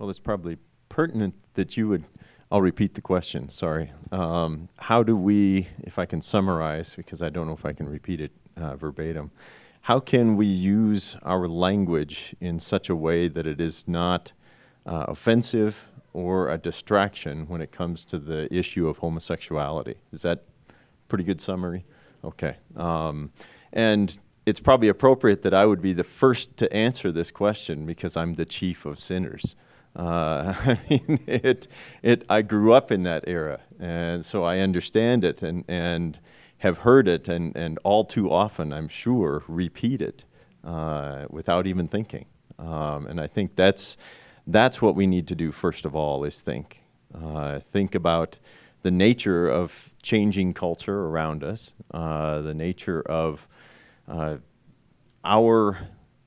Well, it's probably pertinent that you would. I'll repeat the question. Sorry. Um, how do we, if I can summarize, because I don't know if I can repeat it uh, verbatim, how can we use our language in such a way that it is not uh, offensive or a distraction when it comes to the issue of homosexuality? Is that pretty good summary? Okay. Um, and it's probably appropriate that I would be the first to answer this question because I'm the chief of sinners. Uh, I mean, it, it, I grew up in that era, and so I understand it and, and have heard it, and, and all too often, I'm sure, repeat it uh, without even thinking. Um, and I think that's, that's what we need to do first of all is think. Uh, think about the nature of changing culture around us, uh, the nature of uh, our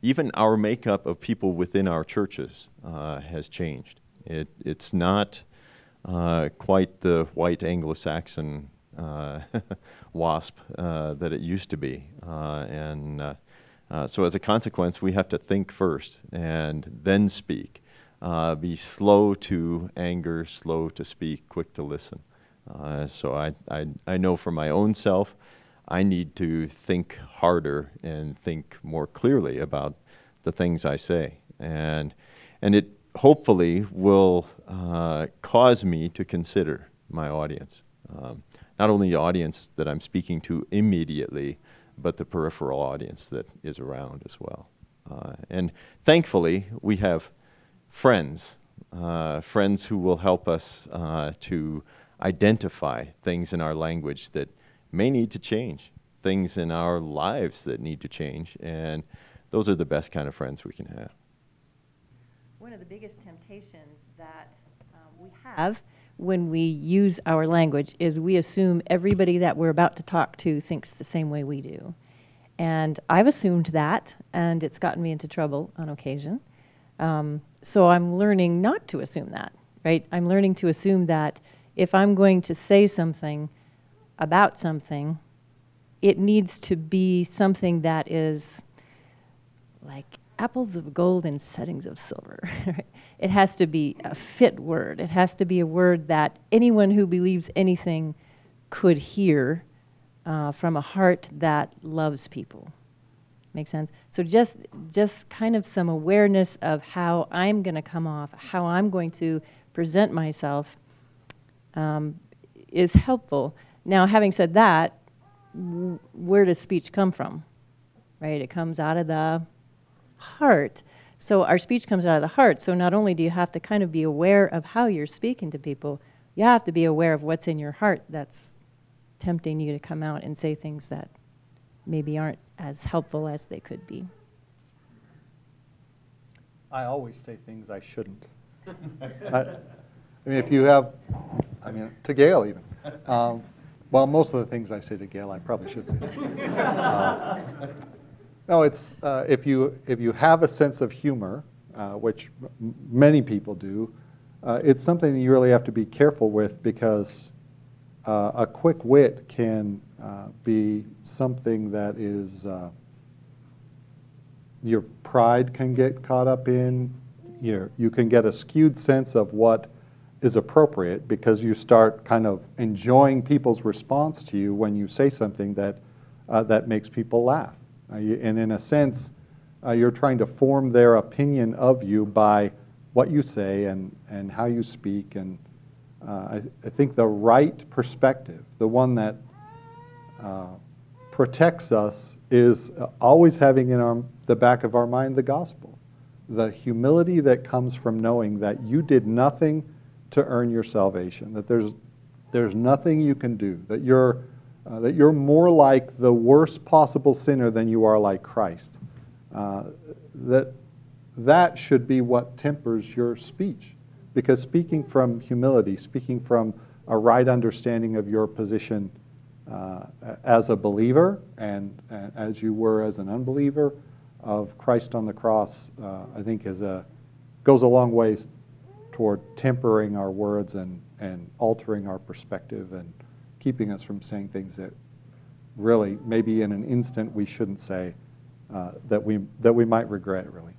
even our makeup of people within our churches uh, has changed. It, it's not uh, quite the white Anglo-Saxon uh, wasp uh, that it used to be, uh, and uh, so as a consequence, we have to think first and then speak. be slow to anger, slow to speak, quick to listen. so I, I, I know for my own self, I need to think harder and think more clearly about the things I say. And, and it hopefully will uh, cause me to consider my audience. Um, not only the audience that I'm speaking to immediately, but the peripheral audience that is around as well. Uh, and thankfully, we have friends, uh, friends who will help us uh, to identify things in our language that may need to change, things in our lives that need to change. And those are the best kind of friends we can have. One of the biggest temptations that um, we have when we use our language is we assume everybody that we're about to talk to thinks the same way we do. And I've assumed that, and it's gotten me into trouble on occasion. Um, so I'm learning not to assume that, right? I'm learning to assume that if I'm going to say something, about something, it needs to be something that is like apples of gold in settings of silver. it has to be a fit word. It has to be a word that anyone who believes anything could hear uh, from a heart that loves people. Make sense? So just just kind of some awareness of how I'm going to come off, how I'm going to present myself, um, is helpful. Now, having said that, where does speech come from? Right? It comes out of the heart. So our speech comes out of the heart. So not only do you have to kind of be aware of how you're speaking to people, you have to be aware of what's in your heart that's tempting you to come out and say things that maybe aren't as helpful as they could be. I always say things I shouldn't. I, I, mean, if you have, I mean, to Gail even. Um, well, most of the things I say to Gail, I probably should say. Uh, no, it's uh, if you if you have a sense of humor, uh, which many people do, uh, it's something you really have to be careful with because uh, a quick wit can uh, be something that is your pride can get caught up in. You you can get a skewed sense of what is appropriate because you start kind of enjoying people's response to you when you say something that, uh, that makes people laugh. Uh, you, and in a sense, uh, you're trying to form their opinion of you by what you say and, and how you speak. And uh, I, I, think the right perspective, the one that uh, protects us, is always having in our, the back of our mind the gospel. The humility that comes from knowing that you did nothing to earn your salvation, that there's, there's nothing you can do, that you're, uh, that you're more like the worst possible sinner than you are like Christ. Uh, that, that should be what tempers your speech. Because speaking from humility, speaking from a right understanding of your position uh, as a believer and, and, as you were as an unbeliever of Christ on the cross, uh, I think is a, goes a long ways toward tempering our words and, and altering our perspective and keeping us from saying things that really maybe in an instant we shouldn't say uh, that we that we might regret really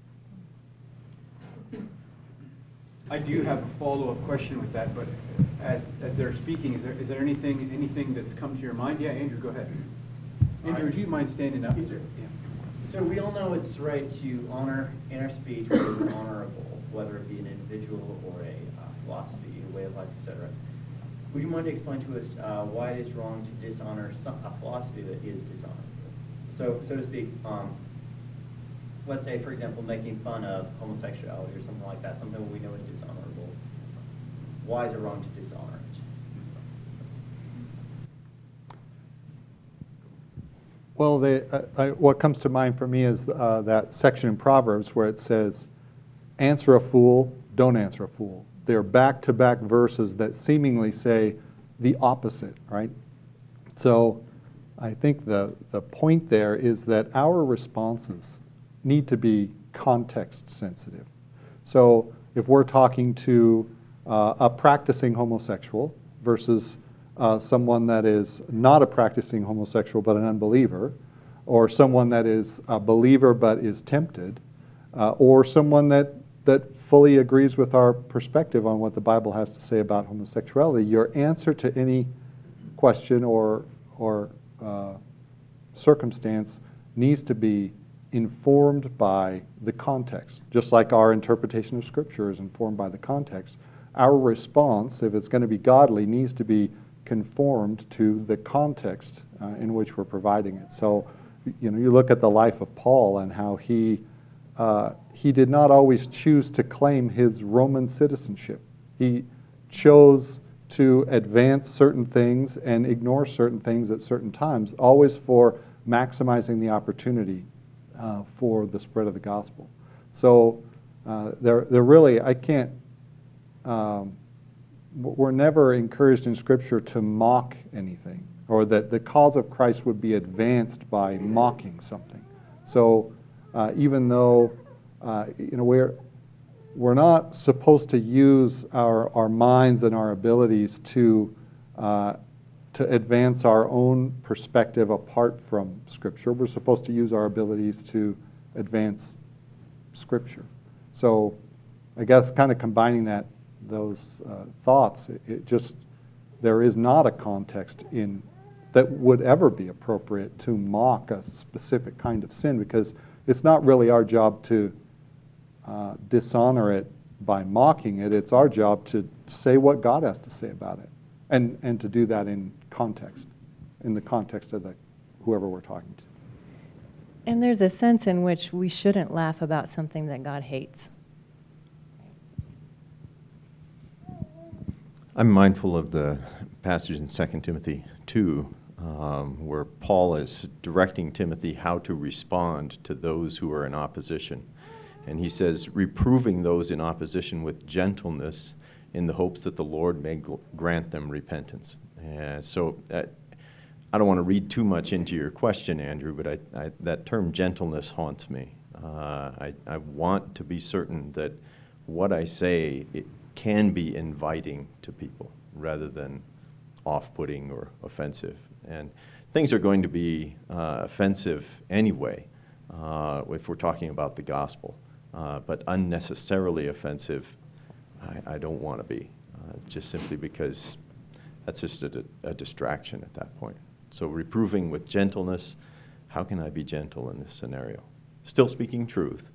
I do have a follow-up question with that, but as, as they're speaking, is there, is there anything, anything that's come to your mind? Yeah, Andrew, go ahead. Andrew, would you mind standing up? Yes, sir. Yeah. So we all know it's right to honor in our speech what is honorable, whether it be an individual or a uh, philosophy, a way of life, etc. Would you mind to explain to us uh, why it is wrong to dishonor some, a philosophy that is dishonorable? So, so to speak, um, let's say, for example, making fun of homosexuality or something like that, something we know is dishonorable. Why is it wrong to dishonor it? Well, I, I, what comes to mind for me is uh, that section in Proverbs where it says, answer a fool, don't answer a fool. They're back to back verses that seemingly say the opposite, right? So I think the, the point there is that our responses need to be context sensitive. So if we're talking to uh, a practicing homosexual versus uh, someone that is not a practicing homosexual but an unbeliever, or someone that is a believer but is tempted, uh, or someone that, that fully agrees with our perspective on what the Bible has to say about homosexuality, your answer to any question or, or uh, circumstance needs to be informed by the context, just like our interpretation of Scripture is informed by the context. Our response, if it's going to be godly, needs to be conformed to the context uh, in which we're providing it. So, you know, you look at the life of Paul and how he uh, he did not always choose to claim his Roman citizenship. He chose to advance certain things and ignore certain things at certain times, always for maximizing the opportunity uh, for the spread of the gospel. So, uh, they're, they're really, I can't. Um, we're never encouraged in Scripture to mock anything, or that the cause of Christ would be advanced by mocking something. So, uh, even though uh, you know we're we're not supposed to use our, our minds and our abilities to uh, to advance our own perspective apart from Scripture. We're supposed to use our abilities to advance Scripture. So, I guess kind of combining that those uh, thoughts, it, it, just there is not a context in that would ever be appropriate to mock a specific kind of sin because it's not really our job to uh, dishonor it by mocking it. It's our job to say what God has to say about it, and and to do that in context, in the context of the whoever we're talking to. And there's a sense in which we shouldn't laugh about something that God hates. I'm mindful of the passage in 2 Timothy 2 um, where Paul is directing Timothy how to respond to those who are in opposition. And he says, reproving those in opposition with gentleness in the hopes that the Lord may gl- grant them repentance. Uh, so uh, I don't want to read too much into your question, Andrew, but I, I, that term gentleness haunts me. Uh, I, I want to be certain that what I say can be inviting to people rather than off putting or offensive. And things are going to be uh, offensive anyway uh, if we're talking about the gospel, uh, but unnecessarily offensive, I, I don't want to be, uh, just simply because that's just a, a distraction at that point. So, reproving with gentleness, how can I be gentle in this scenario? Still speaking truth,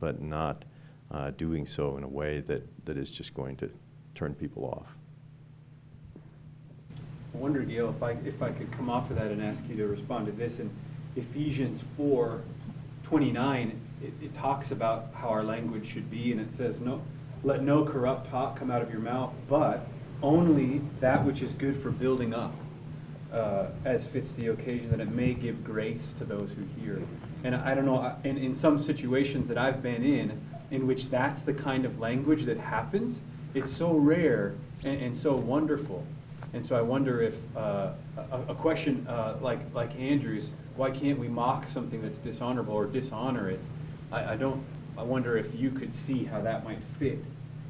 but not uh, doing so in a way that, that is just going to turn people off. I wonder, Gail, if I, if I could come off of that and ask you to respond to this. In Ephesians 4 29, it, it talks about how our language should be, and it says, no, Let no corrupt talk come out of your mouth, but only that which is good for building up, uh, as fits the occasion, that it may give grace to those who hear. And I don't know, in, in some situations that I've been in, in which that's the kind of language that happens, it's so rare and, and so wonderful. And so I wonder if uh, a, a, question uh, like like Andrew's, why can't we mock something that's dishonorable or dishonor it? I, I, don't. I wonder if you could see how that might fit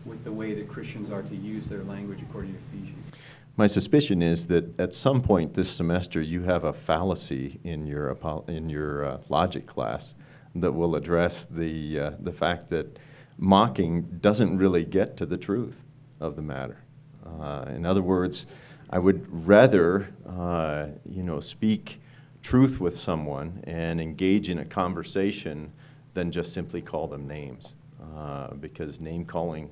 with the way that Christians are to use their language according to Ephesians. My suspicion is that at some point this semester you have a fallacy in your in your uh, logic class that will address the, uh, the fact that mocking doesn't really get to the truth of the matter. Uh, in other words, I would rather, uh, you know, speak truth with someone and engage in a conversation than just simply call them names, uh, because name calling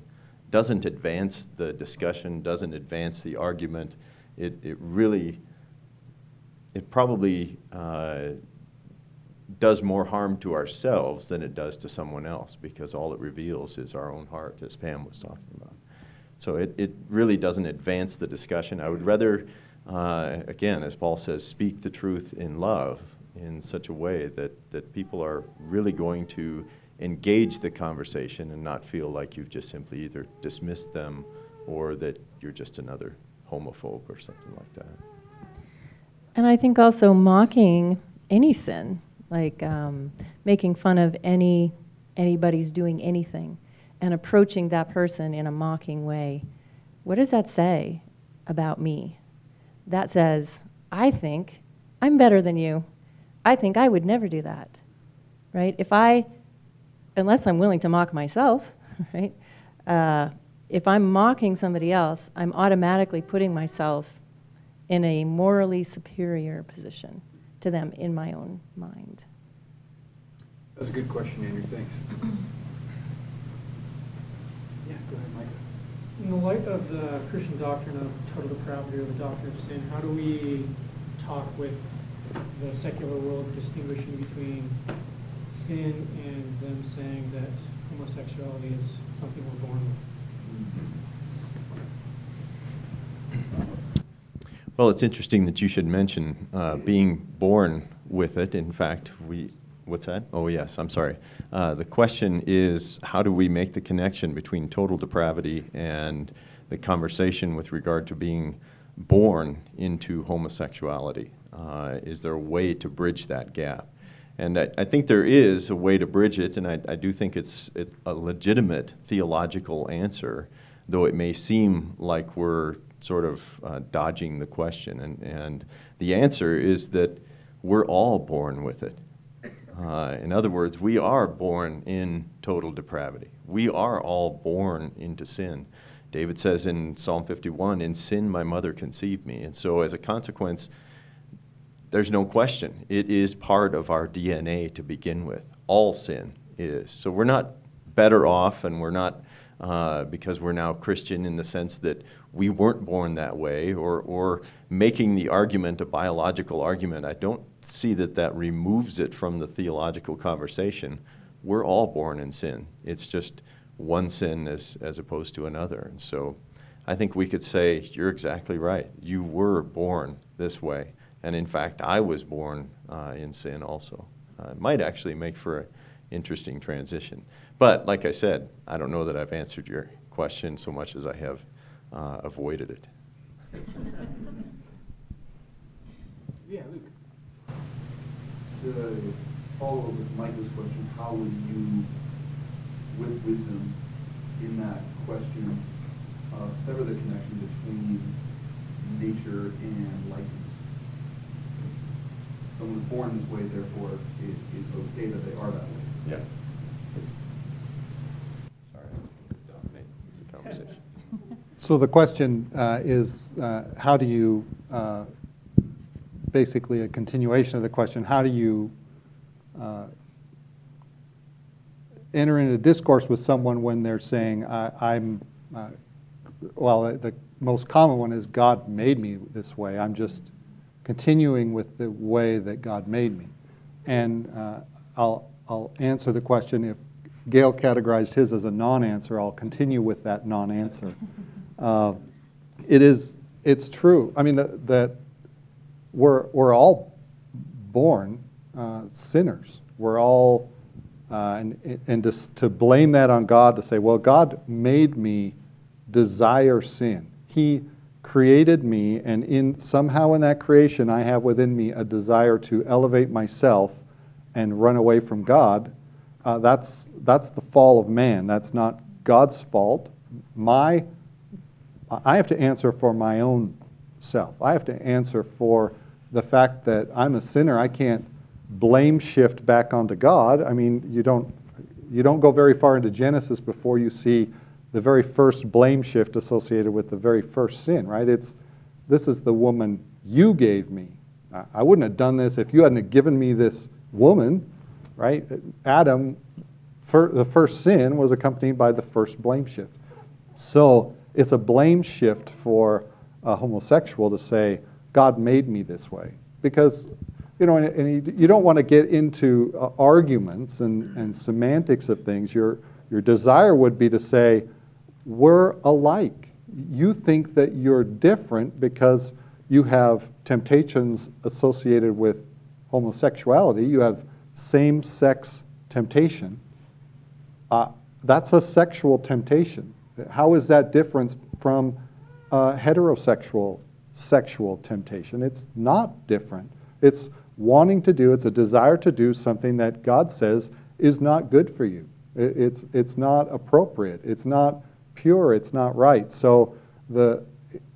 doesn't advance the discussion, doesn't advance the argument. It, it really, it probably uh, does more harm to ourselves than it does to someone else because all it reveals is our own heart, as Pam was talking about. So it, it really doesn't advance the discussion. I would rather, uh, again, as Paul says, speak the truth in love in such a way that, that people are really going to engage the conversation and not feel like you've just simply either dismissed them or that you're just another homophobe or something like that. And I think also mocking any sin, like um, making fun of any anybody's doing anything, and approaching that person in a mocking way. What does that say about me? That says, I think I'm better than you. I think I would never do that, right? If I, unless I'm willing to mock myself, right? Uh, if I'm mocking somebody else, I'm automatically putting myself in a morally superior position to them in my own mind. That's a good question, Andrew. Thanks. Yeah, go ahead, Mike. In the light of the Christian doctrine of total depravity or the doctrine of sin, how do we talk with the secular world distinguishing between sin and them saying that homosexuality is something we're born with? Well, it's interesting that you should mention uh, being born with it. In fact, we, what's that? Oh, yes, I'm sorry. Uh, the question is how do we make the connection between total depravity and the conversation with regard to being born into homosexuality? Uh, is there a way to bridge that gap? And I, I, think there is a way to bridge it, and I, I, do think it's, it's a legitimate theological answer, though it may seem like we're sort of uh, dodging the question. And, and the answer is that we're all born with it. Uh, in other words, we are born in total depravity. We are all born into sin. David says in Psalm 51, In sin my mother conceived me. And so, as a consequence, there's no question. It is part of our DNA to begin with. All sin is. So we're not better off, and we're not uh, because we're now Christian in the sense that we weren't born that way, or, or making the argument a biological argument. I don't see that that removes it from the theological conversation. We're all born in sin. It's just one sin as, as opposed to another. And so I think we could say, you're exactly right. You were born this way. And in fact, I was born uh, in sin also. Uh, it might actually make for an interesting transition. But like I said, I don't know that I've answered your question so much as I have uh, avoided it. yeah, Luke. To follow up with Michael's question, how would you, with wisdom in that question, uh, sever the connection between nature and license? someone's born this way, therefore it is okay that they are that way. Yeah. It's, sorry, dominate the conversation. So the question uh, is, uh, how do you, uh, basically a continuation of the question, how do you uh, enter into discourse with someone when they're saying, I, am uh, well, the most common one is God made me this way. I'm just continuing with the way that God made me. And uh, I'll, I'll answer the question. If Gail categorized his as a non answer, I'll continue with that non answer. Uh, it is, it's true. I mean, that, that we're, we're all born uh, sinners. We're all, uh, and, and to, to blame that on God, to say, well, God made me desire sin. He created me, and in somehow in that creation, I have within me a desire to elevate myself and run away from God. Uh, that's that's the fall of man. That's not God's fault. My I have to answer for my own self. I have to answer for the fact that I'm a sinner. I can't blame shift back onto God. I mean, you don't you don't go very far into Genesis before you see the very first blame shift associated with the very first sin, right? It's this is the woman you gave me. I, wouldn't have done this if you hadn't given me this woman, right? Adam, the first sin was accompanied by the first blame shift. So it's a blame shift for a homosexual to say, God made me this way. Because, you know, and, and you, you, don't want to get into uh, arguments and, and semantics of things. Your, your desire would be to say, we're alike. You think that you're different because you have temptations associated with homosexuality, you have same sex temptation. Uh, that's a sexual temptation. How is that different from uh, heterosexual sexual temptation? It's not different. It's wanting to do, it's a desire to do something that God says is not good for you. It's, it's not appropriate. It's not pure. It's not right. So, the,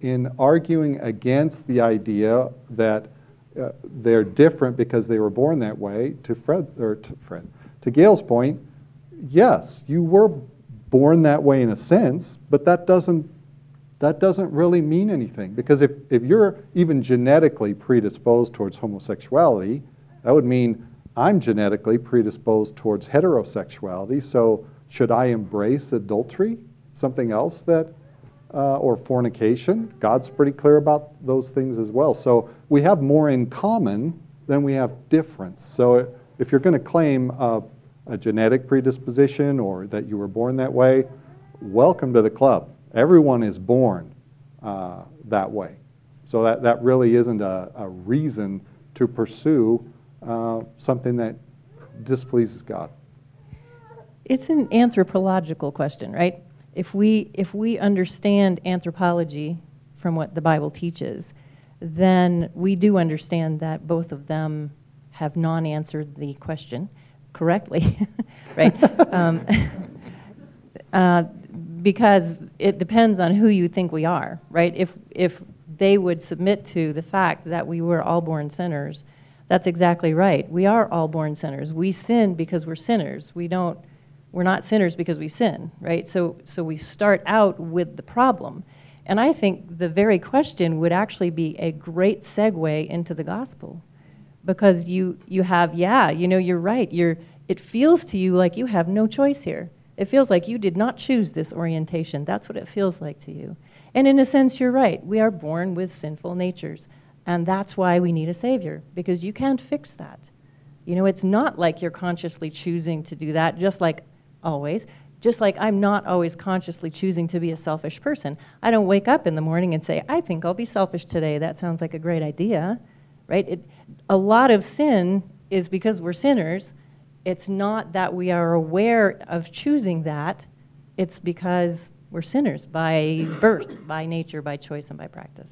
in arguing against the idea that uh, they're different because they were born that way, to Fred, or to Fred, to Gail's point, yes, you were born that way in a sense, but that doesn't that doesn't really mean anything because if, if you're even genetically predisposed towards homosexuality, that would mean I'm genetically predisposed towards heterosexuality. So should I embrace adultery? Something else that, uh, or fornication? God's pretty clear about those things as well. So we have more in common than we have difference. So if you're going to claim a, a genetic predisposition or that you were born that way, welcome to the club. Everyone is born uh, that way. So that, that really isn't a, a reason to pursue uh, something that displeases God. It's an anthropological question, right? If we, if we understand anthropology from what the Bible teaches, then we do understand that both of them have non answered the question correctly, right? um, uh, because it depends on who you think we are, right? If, if they would submit to the fact that we were all born sinners, that's exactly right. We are all born sinners. We sin because we're sinners. We don't, we're not sinners because we sin, right? So, so we start out with the problem. And I think the very question would actually be a great segue into the gospel. Because you, you have, yeah, you know, you're right. You're, it feels to you like you have no choice here. It feels like you did not choose this orientation. That's what it feels like to you. And in a sense, you're right. We are born with sinful natures. And that's why we need a Savior, because you can't fix that. You know, it's not like you're consciously choosing to do that, just like always. Just like I'm not always consciously choosing to be a selfish person. I don't wake up in the morning and say, I think I'll be selfish today. That sounds like a great idea, right? It, a lot of sin is because we're sinners it's not that we are aware of choosing that, it's because we're sinners by birth, by nature, by choice, and by practice.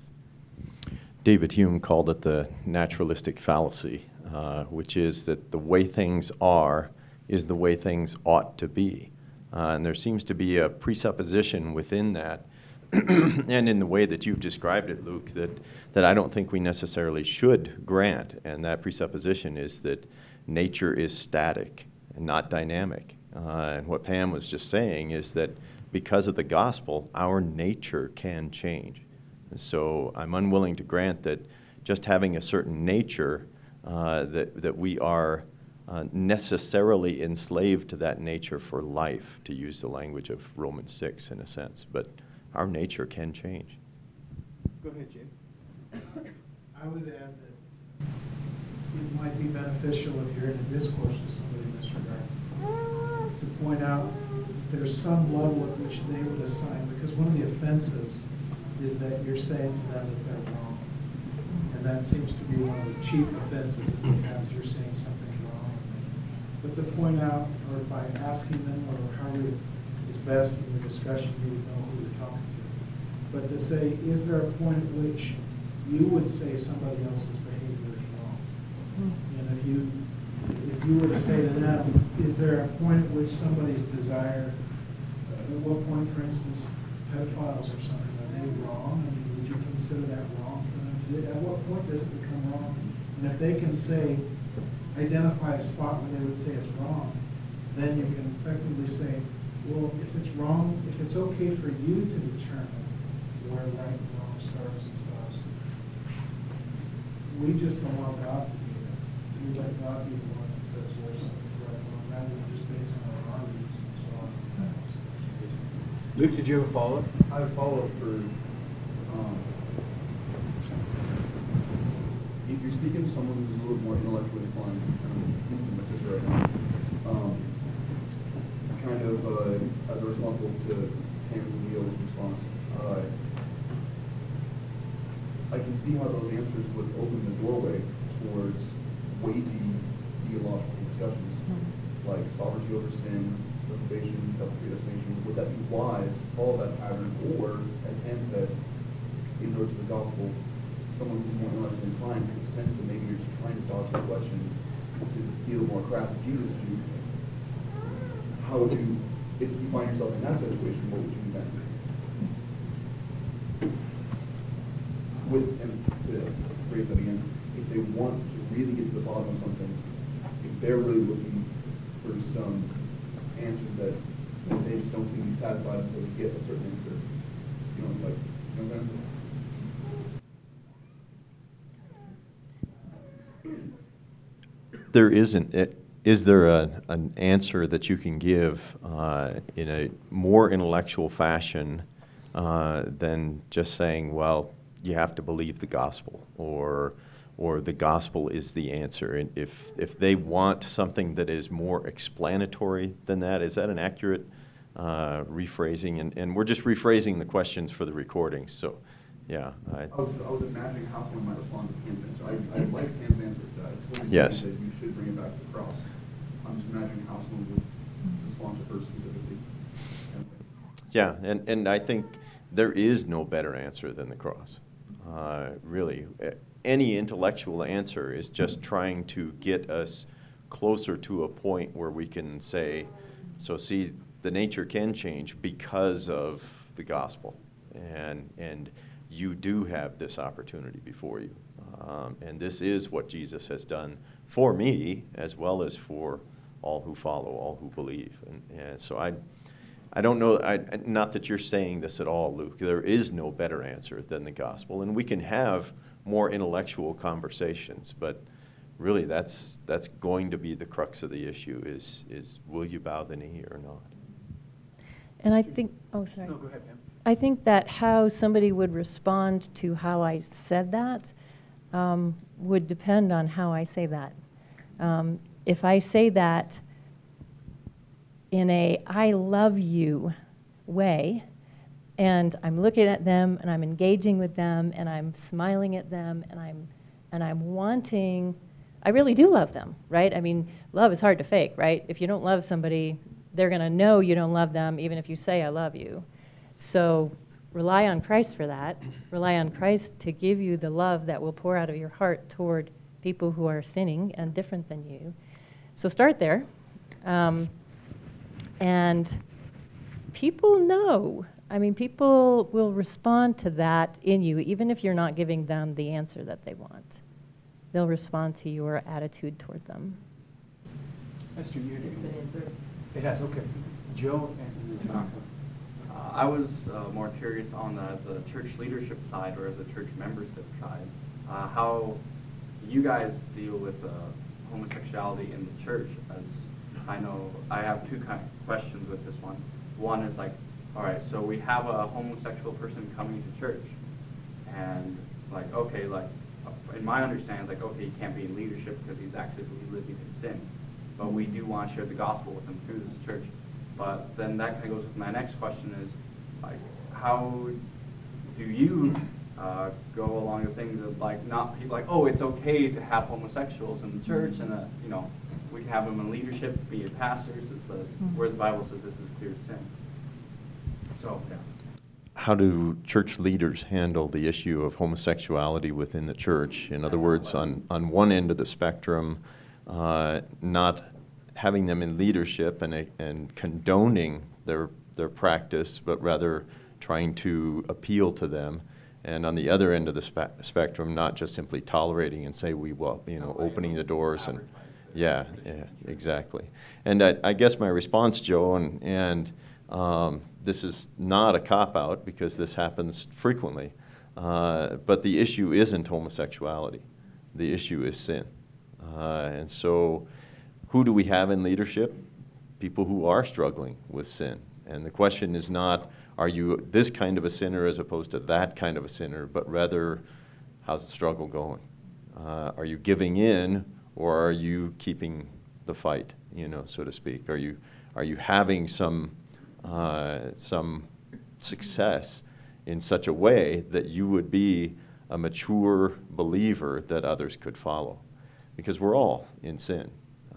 David Hume called it the naturalistic fallacy, uh, which is that the way things are is the way things ought to be. Uh, and there seems to be a presupposition within that, and in the way that you've described it, Luke, that, that I don't think we necessarily should grant. And that presupposition is that nature is static and not dynamic. Uh, and what Pam was just saying is that because of the gospel, our nature can change. And so I'm unwilling to grant that just having a certain nature, uh, that, that we are uh, necessarily enslaved to that nature for life, to use the language of Romans 6 in a sense. But our nature can change. Go ahead, Jay. I would add that it might be beneficial if you're in a discourse with somebody in this regard to point out there's some level at which they would assign, because one of the offenses is that you're saying to them that they're wrong. And that seems to be one of the chief offenses that they have, is you're saying something wrong. But to point out, or by asking them, or however is best in the discussion, you would know who you're talking to. But to say, is there a point at which you would say somebody else's behavior is wrong? Hmm. and if you, if you were to say to them, is there a point at which somebody's desire, at what point, for instance, pedophiles or something, are they wrong? I mean, would you consider that wrong for them to do? At what point does it become wrong? And if they can say, identify a spot where they would say it's wrong, then you can effectively say, well, if it's wrong, if it's okay for you to determine where right and wrong starts and stops, we just don't want God to be there. We let God be the one that says where something's right and wrong, rather than just based on our arguments and so on. Luke, did you have a follow-up? I have a follow-up for, um, if you're speaking to someone who's a little more intellectually inclined, I'm thinking of my sister right now, um, kind of, uh, as a responsible to Pam's and Neil's response, uh, I can see how those answers would open the doorway towards weighty theological discussions, like sovereignty over sin, reprobation, double predestination. Would that be wise to follow that pattern, or, as Pam said, in order to the gospel, someone who's more intellectually inclined could sense that maybe you're just trying to dodge the question to feel more craft of Jesus to. How would you, if you find yourself in that situation, what would you do then? With, and to phrase that again, if they want to really get to the bottom of something, if they're really looking for some answers that, they just don't seem to be satisfied until they get a certain answer, you know, like, you know what I'm there isn't. It, is there a, an answer that you can give uh, in a more intellectual fashion uh, than just saying, well, you have to believe the gospel, or, or the gospel is the answer? And if, if they want something that is more explanatory than that, is that an accurate uh, rephrasing? And, and we're just rephrasing the questions for the recording. So, yeah. I, I was, I was imagining how someone might respond to Pam's answer. I, I like Pam's answer. Yes. agree that you should bring it back to the cross. I'm just imagining how someone would respond to her specifically. Yeah, and, and I think there is no better answer than the cross. Uh, really, any intellectual answer is just trying to get us closer to a point where we can say, so see, the nature can change because of the gospel, and and you do have this opportunity before you, um, and this is what Jesus has done for me as well as for all who follow, all who believe, and, and so I. I don't know, I, not that you're saying this at all, Luke. There is no better answer than the gospel, and we can have more intellectual conversations, but really that's, that's going to be the crux of the issue is, is will you bow the knee or not? And I think, oh, sorry. No, go ahead, Pam. I think that how somebody would respond to how I said that um, would depend on how I say that. Um, if I say that in a I love you way, and I'm looking at them and I'm engaging with them and I'm smiling at them and I'm and I'm wanting I really do love them, right? I mean, love is hard to fake, right? If you don't love somebody, they're going to know you don't love them even if you say I love you. So rely on Christ for that. Rely on Christ to give you the love that will pour out of your heart toward people who are sinning and different than you. So start there. Um, and people know. I mean, people will respond to that in you, even if you're not giving them the answer that they want. They'll respond to your attitude toward them. Esther, you had It has, okay. Joe and then Uh, I was uh, more curious on the, as a church leadership side or as a church membership side, uh, how you guys deal with uh, homosexuality in the church. As I know, I have two kind of questions with this one. One is like, all right, so we have a homosexual person coming to church, and like, okay, like, in my understanding, like, okay, he can't be in leadership because he's actively living in sin, but we do want to share the gospel with him through this church. But then that kind of goes with my next question is, like, how do you uh, go along the things of like not people like, oh, it's okay to have homosexuals in the church, and uh, you know, we can have them in leadership, be it pastors. It says where the Bible says this is clear sin. So yeah. How do church leaders handle the issue of homosexuality within the church? In other words, on, on one end of the spectrum, uh, not having them in leadership and, and condoning their, their practice, but rather trying to appeal to them. And on the other end of the spe- spectrum, not just simply tolerating and say we will, you know, opening the doors and Yeah, yeah, exactly. And I, I guess my response, Joe, and, and um, this is not a cop out because this happens frequently, uh, but the issue isn't homosexuality. The issue is sin. Uh, and so, who do we have in leadership? People who are struggling with sin. And the question is not, are you this kind of a sinner as opposed to that kind of a sinner, but rather, how's the struggle going? Uh, are you giving in or are you keeping the fight, you know, so to speak? Are you, are you having some, uh, some success in such a way that you would be a mature believer that others could follow? Because we're all in sin.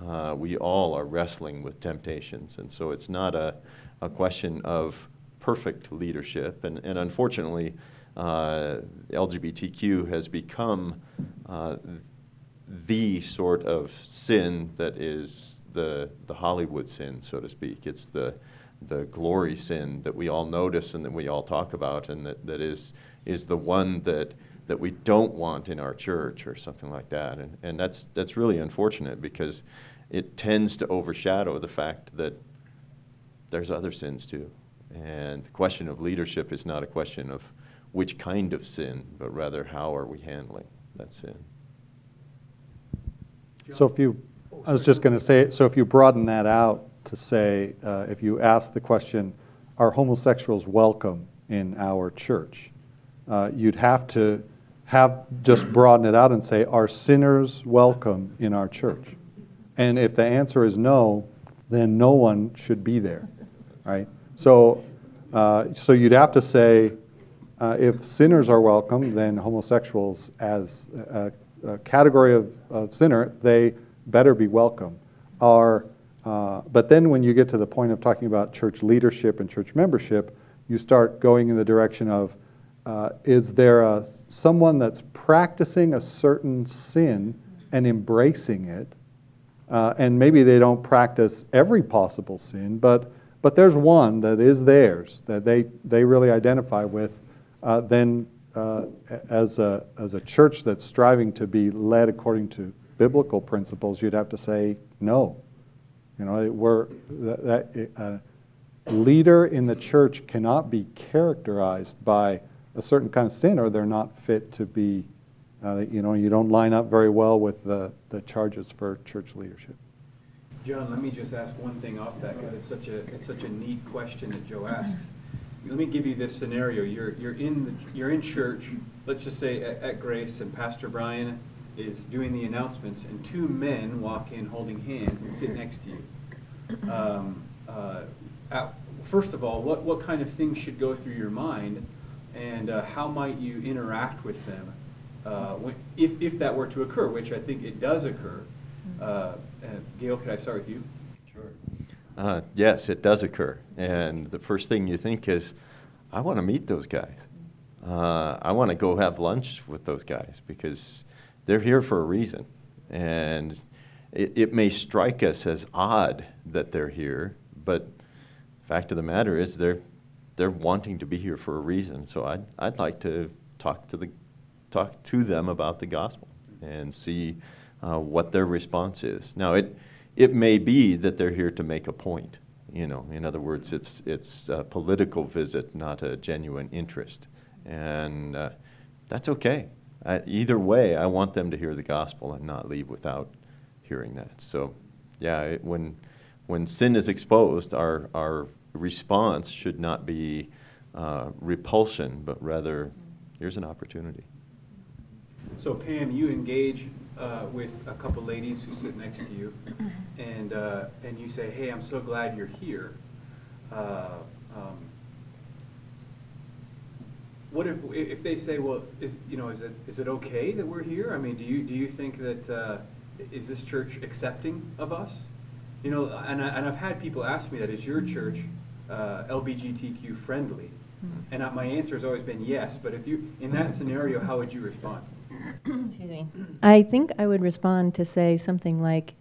Uh, we all are wrestling with temptations. And so it's not a, a question of perfect leadership. And, and unfortunately, uh, LGBTQ has become uh, the sort of sin that is the, the Hollywood sin, so to speak. It's the, the glory sin that we all notice and that we all talk about, and that, that is, is the one that, that we don't want in our church or something like that. And, and that's, that's really unfortunate because it tends to overshadow the fact that there's other sins too. And the question of leadership is not a question of which kind of sin, but rather how are we handling that sin. So if you, I was just going to say, so if you broaden that out to say, uh, if you ask the question, are homosexuals welcome in our church? Uh, you'd have to have just broaden it out and say, are sinners welcome in our church? And if the answer is no, then no one should be there, right? So, uh, so you'd have to say, uh, if sinners are welcome, then homosexuals as a, a category of, of, sinner, they better be welcome. Are, uh, but then when you get to the point of talking about church leadership and church membership, you start going in the direction of uh, is there a, someone that's practicing a certain sin and embracing it? Uh, and maybe they don't practice every possible sin, but, but there's one that is theirs that they, they really identify with. Uh, then, uh, as, a, as a church that's striving to be led according to biblical principles, you'd have to say no. You know, we're, that, that a leader in the church cannot be characterized by a certain kind of sin or they're not fit to be, uh, you know, you don't line up very well with the, the charges for church leadership. John, let me just ask one thing off that because it's such a it's such a neat question that Joe asks. Let me give you this scenario. You're you're in the, you're in church. Let's just say at, at Grace, and Pastor Brian is doing the announcements, and two men walk in holding hands and sit next to you. Um, uh, at, first of all, what what kind of things should go through your mind and uh, how might you interact with them uh, if, if that were to occur, which I think it does occur. Uh, Gail, could I start with you? Uh, yes, it does occur. And the first thing you think is, I want to meet those guys. Uh, I want to go have lunch with those guys because they're here for a reason. And it, it may strike us as odd that they're here, but fact of the matter is they're they're wanting to be here for a reason. So I'd, I'd like to talk to, the, talk to them about the gospel and see uh, what their response is. Now, it, it may be that they're here to make a point. You know, in other words, it's, it's a political visit, not a genuine interest. And uh, that's okay. I, either way, I want them to hear the gospel and not leave without hearing that. So, yeah, it, when, when sin is exposed, our, our response should not be uh, repulsion, but rather, here's an opportunity. So, Pam, you engage uh, with a couple ladies who sit next to you, and uh, and you say, "Hey, I'm so glad you're here." Uh, um, what if if they say, "Well, is you know, is it is it okay that we're here?" I mean, do you do you think that uh, is this church accepting of us? You know, and I, and I've had people ask me that, "Is your church?" uh, LBGTQ friendly? Hmm. And my answer has always been yes. But if you, in that scenario, how would you respond? Excuse me. I think I would respond to say something like,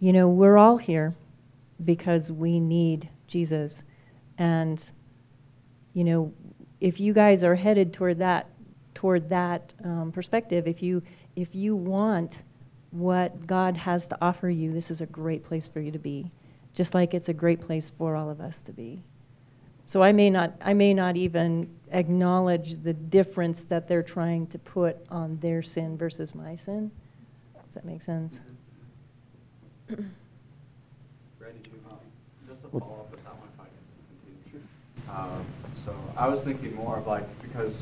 you know, we're all here because we need Jesus. And, you know, if you guys are headed toward that, toward that um, perspective, if you, if you want what God has to offer you, this is a great place for you to be, just like it's a great place for all of us to be. So I may not, I may not even acknowledge the difference that they're trying to put on their sin versus my sin. Does that make sense? Randy, um, just to follow up with that one, if I can continue. Um, so I was thinking more of like, because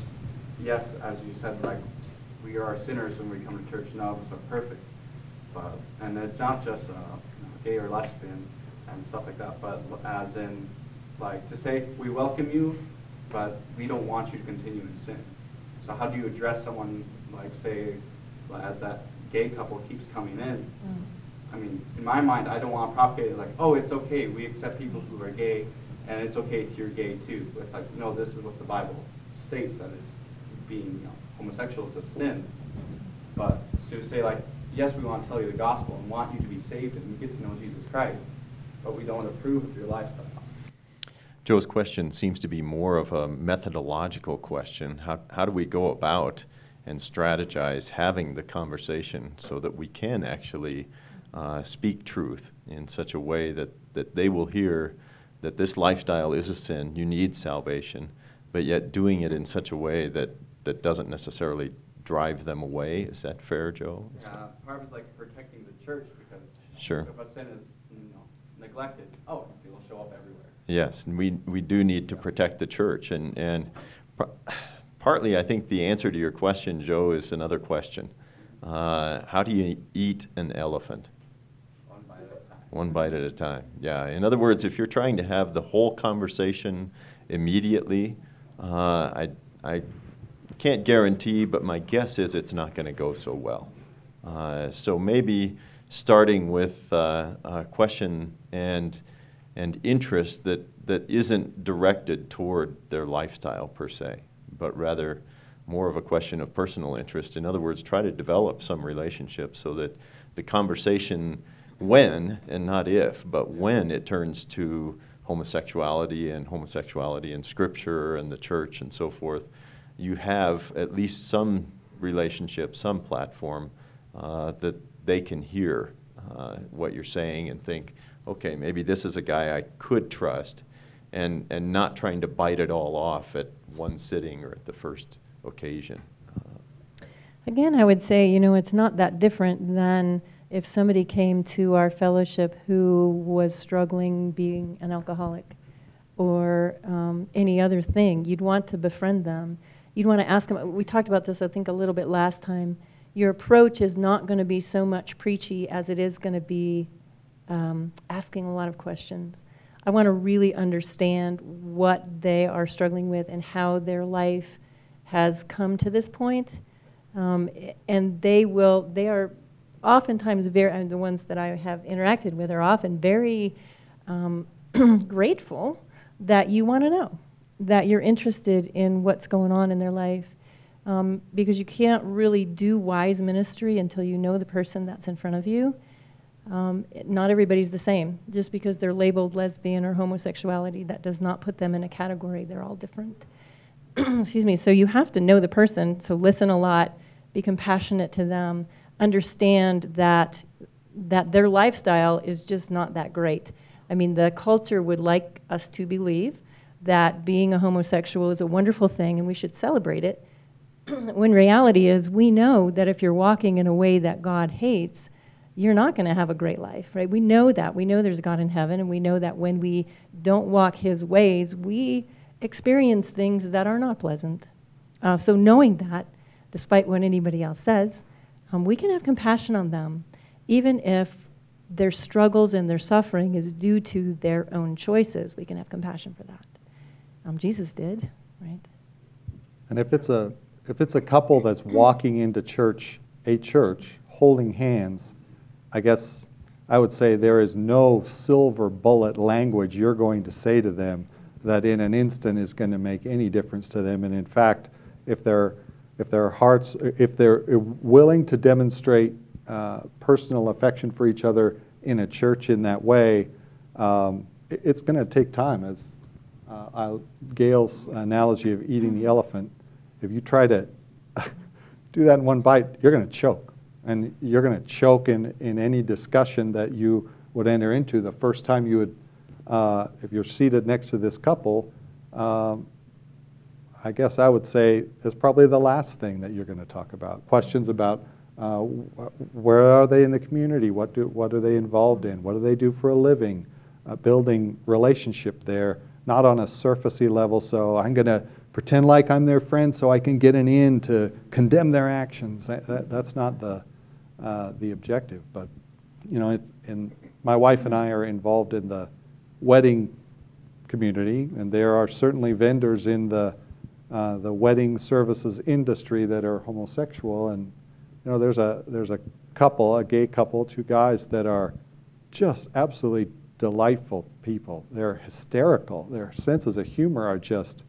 yes, as you said, like, we are sinners when we come to church, none of us are perfect. But, and it's not just uh, gay or lesbian and stuff like that, but as in, like, to say, we welcome you, but we don't want you to continue in sin. So how do you address someone, like, say, as that gay couple keeps coming in? Mm. I mean, in my mind, I don't want to propagate it like, oh, it's okay, we accept people who are gay, and it's okay if you're gay too. It's like, no, this is what the Bible states that is being you know, homosexual is a sin. But to say like, yes, we want to tell you the gospel and want you to be saved and get to know Jesus Christ, but we don't approve of your lifestyle. Joe's question seems to be more of a methodological question. How, how do we go about and strategize having the conversation so that we can actually uh, speak truth in such a way that, that they will hear that this lifestyle is a sin, you need salvation, but yet doing it in such a way that, that doesn't necessarily drive them away. Is that fair, Joe? Yeah, part of it's like protecting the church because sure. if a sin is you know, neglected, oh, it'll show up everywhere. Yes, and we, we do need to protect the church. And, and partly, I think the answer to your question, Joe, is another question. Uh, how do you eat an elephant? One bite at a time. Yeah. In other words, if you're trying to have the whole conversation immediately, uh, I, I can't guarantee, but my guess is it's not going to go so well. Uh, so maybe starting with uh, a question and and interest that, that isn't directed toward their lifestyle per se, but rather more of a question of personal interest. In other words, try to develop some relationship so that the conversation when and not if, but when it turns to homosexuality and homosexuality in scripture and the church and so forth, you have at least some relationship, some platform uh, that they can hear uh, what you're saying and think, okay, maybe this is a guy I could trust, and, and not trying to bite it all off at one sitting or at the first occasion. Again, I would say, you know, it's not that different than if somebody came to our fellowship who was struggling being an alcoholic or um, any other thing, you'd want to befriend them. You'd want to ask them. We talked about this, I think, a little bit last time. Your approach is not going to be so much preachy as it is going to be um, asking a lot of questions. I want to really understand what they are struggling with and how their life has come to this point. Um, and they will, they are oftentimes very, and the ones that I have interacted with are often very um, grateful that you want to know, that you're interested in what's going on in their life. Um, because you can't really do wise ministry until you know the person that's in front of you. Um, not everybody's the same. Just because they're labeled lesbian or homosexuality, that does not put them in a category. They're all different. Excuse me. So you have to know the person. So listen a lot, be compassionate to them, understand that that their lifestyle is just not that great. I mean, the culture would like us to believe that being a homosexual is a wonderful thing and we should celebrate it. when reality is, we know that if you're walking in a way that God hates, you're not going to have a great life, right? We know that. We know there's God in heaven, and we know that when we don't walk His ways, we experience things that are not pleasant. Uh, so, knowing that, despite what anybody else says, um, we can have compassion on them, even if their struggles and their suffering is due to their own choices. We can have compassion for that. Um, Jesus did, right? And if it's a if it's a couple that's walking into church, a church, holding hands, I guess I would say there is no silver bullet language you're going to say to them that in an instant is going to make any difference to them. And in fact, if they're if their hearts, if they're willing to demonstrate uh, personal affection for each other in a church in that way, um, it's going to take time. As uh, Gail's analogy of eating the elephant, if you try to do that in one bite, you're going to choke. And you're going to choke in, in any discussion that you would enter into the first time you would, uh, if you're seated next to this couple, um, I guess I would say is probably the last thing that you're going to talk about. Questions about uh, where are they in the community? What, do, what are they involved in? What do they do for a living? Uh, building relationship there, not on a surfacey level. So I'm going to pretend like I'm their friend so I can get an in to condemn their actions. That, that, that's not the, uh, the objective. But, you know, it, and my wife and I are involved in the wedding community, and there are certainly vendors in the, uh, the wedding services industry that are homosexual. And, you know, there's a, there's a couple, a gay couple, two guys that are just absolutely delightful people. They're hysterical. Their senses of humor are just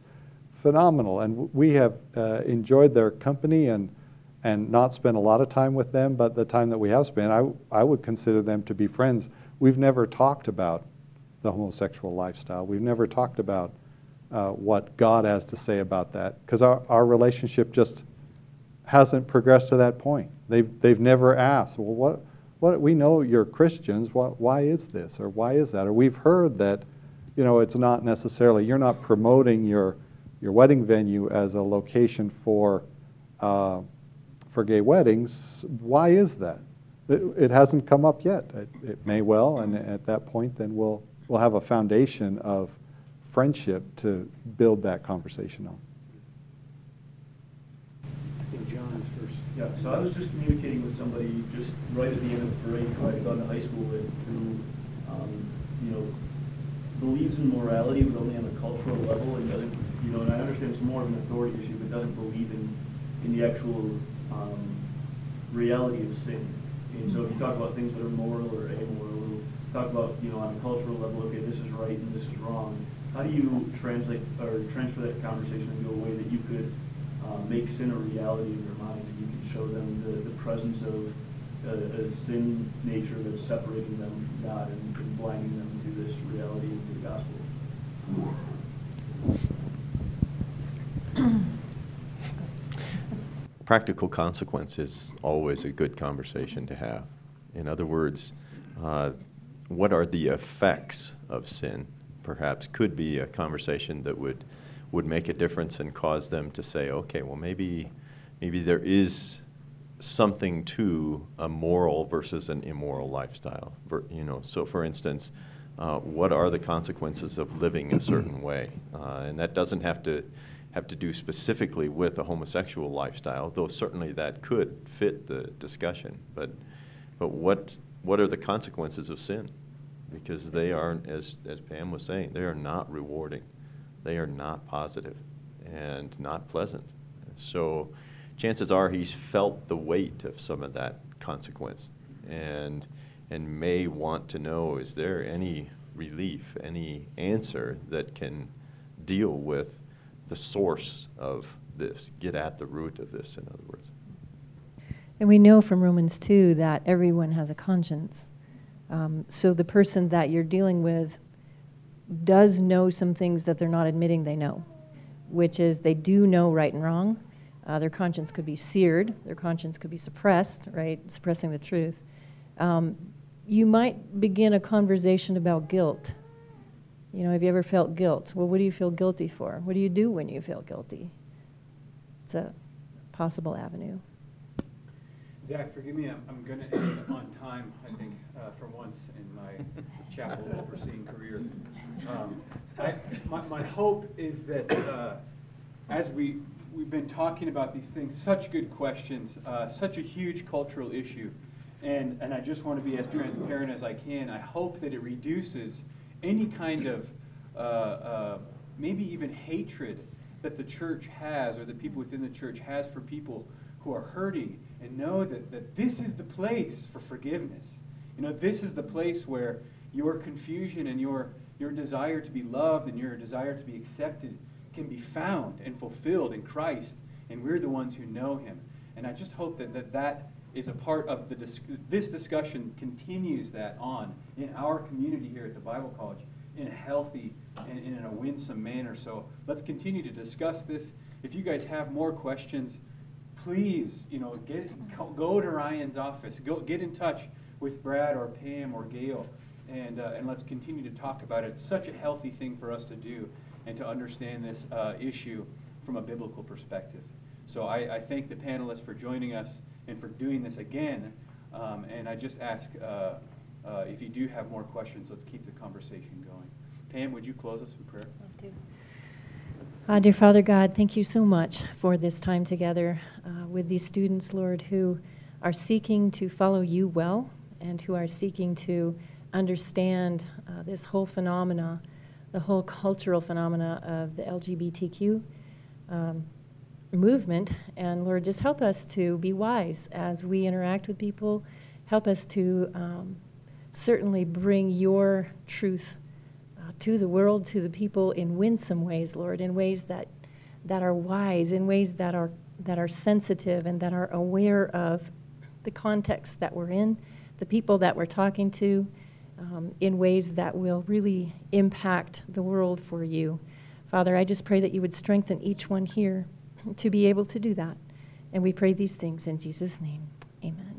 phenomenal. And we have uh, enjoyed their company and, and not spent a lot of time with them, but the time that we have spent, I, I would consider them to be friends. We've never talked about the homosexual lifestyle. We've never talked about uh, what God has to say about that because our, our relationship just hasn't progressed to that point. They've, they've never asked, well, what, what, we know you're Christians. What, why is this or why is that? Or we've heard that, you know, it's not necessarily, you're not promoting your, your wedding venue as a location for, uh, for gay weddings. Why is that? It, it hasn't come up yet. It, it, may well, and at that point, then we'll, we'll have a foundation of friendship to build that conversation on. I think John is first. Yeah, so I was just communicating with somebody just right at the end of the parade who I'd gone to high school with who, um, you know, believes in morality but only on a cultural level and doesn't, you know, and I understand it's more of an authority issue, but doesn't believe in, in the actual um, reality of sin. And so if you talk about things that are moral or amoral, talk about, you know, on a cultural level, okay, this is right and this is wrong, how do you translate or transfer that conversation into a way that you could uh, make sin a reality in their mind and you can show them the, the presence of a, a sin nature that's separating them from God and, and blinding them to this reality of the gospel? Practical consequence is always a good conversation to have. In other words, uh, what are the effects of sin? Perhaps could be a conversation that would would make a difference and cause them to say, okay, well maybe maybe there is something to a moral versus an immoral lifestyle. You know, so for instance, uh, what are the consequences of living a certain way? Uh, and that doesn't have to have to do specifically with a homosexual lifestyle, though certainly that could fit the discussion. But but what what are the consequences of sin? Because they are, as as Pam was saying, they are not rewarding they are not positive and not pleasant. So chances are he's felt the weight of some of that consequence and and may want to know is there any relief, any answer that can deal with the source of this, get at the root of this, in other words. And we know from Romans 2 that everyone has a conscience. Um, so the person that you're dealing with does know some things that they're not admitting they know, which is they do know right and wrong. Uh, their conscience could be seared, their conscience could be suppressed, right? Suppressing the truth. Um, you might begin a conversation about guilt. You know, have you ever felt guilt? Well, what do you feel guilty for? What do you do when you feel guilty? It's a possible avenue. Zach, forgive me, I'm, I'm going to end on time, I think, uh, for once in my chapel overseeing career. Um, I, my, my hope is that uh, as we, we've been talking about these things, such good questions, uh, such a huge cultural issue, and, and I just want to be as transparent as I can. I hope that it reduces any kind of uh, uh, maybe even hatred that the church has or the people within the church has for people who are hurting and know that, that this is the place for forgiveness. You know, this is the place where your confusion and your, your desire to be loved and your desire to be accepted can be found and fulfilled in Christ, and we're the ones who know him. And I just hope that that, that is a part of the dis- this discussion continues that on in our community here at the Bible College in a healthy and in a winsome manner. So let's continue to discuss this. If you guys have more questions, please, you know, get, go- to Ryan's office, go, get in touch with Brad or Pam or Gail, and, uh, and let's continue to talk about it. It's such a healthy thing for us to do and to understand this uh, issue from a biblical perspective. So I, I thank the panelists for joining us and for doing this again. Um, and I just ask uh, uh, if you do have more questions, let's keep the conversation going. Pam, would you close us in prayer? Uh, dear Father God, thank you so much for this time together uh, with these students, Lord, who are seeking to follow you well and who are seeking to understand uh, this whole phenomena, the whole cultural phenomena of the LGBTQ um, movement. And Lord, just help us to be wise as we interact with people. Help us to um, certainly bring your truth uh, to the world, to the people in winsome ways, Lord, in ways that, that are wise, in ways that are, that are sensitive and that are aware of the context that we're in, the people that we're talking to, um, in ways that will really impact the world for you. Father, I just pray that you would strengthen each one here to be able to do that. And we pray these things in Jesus' name. Amen.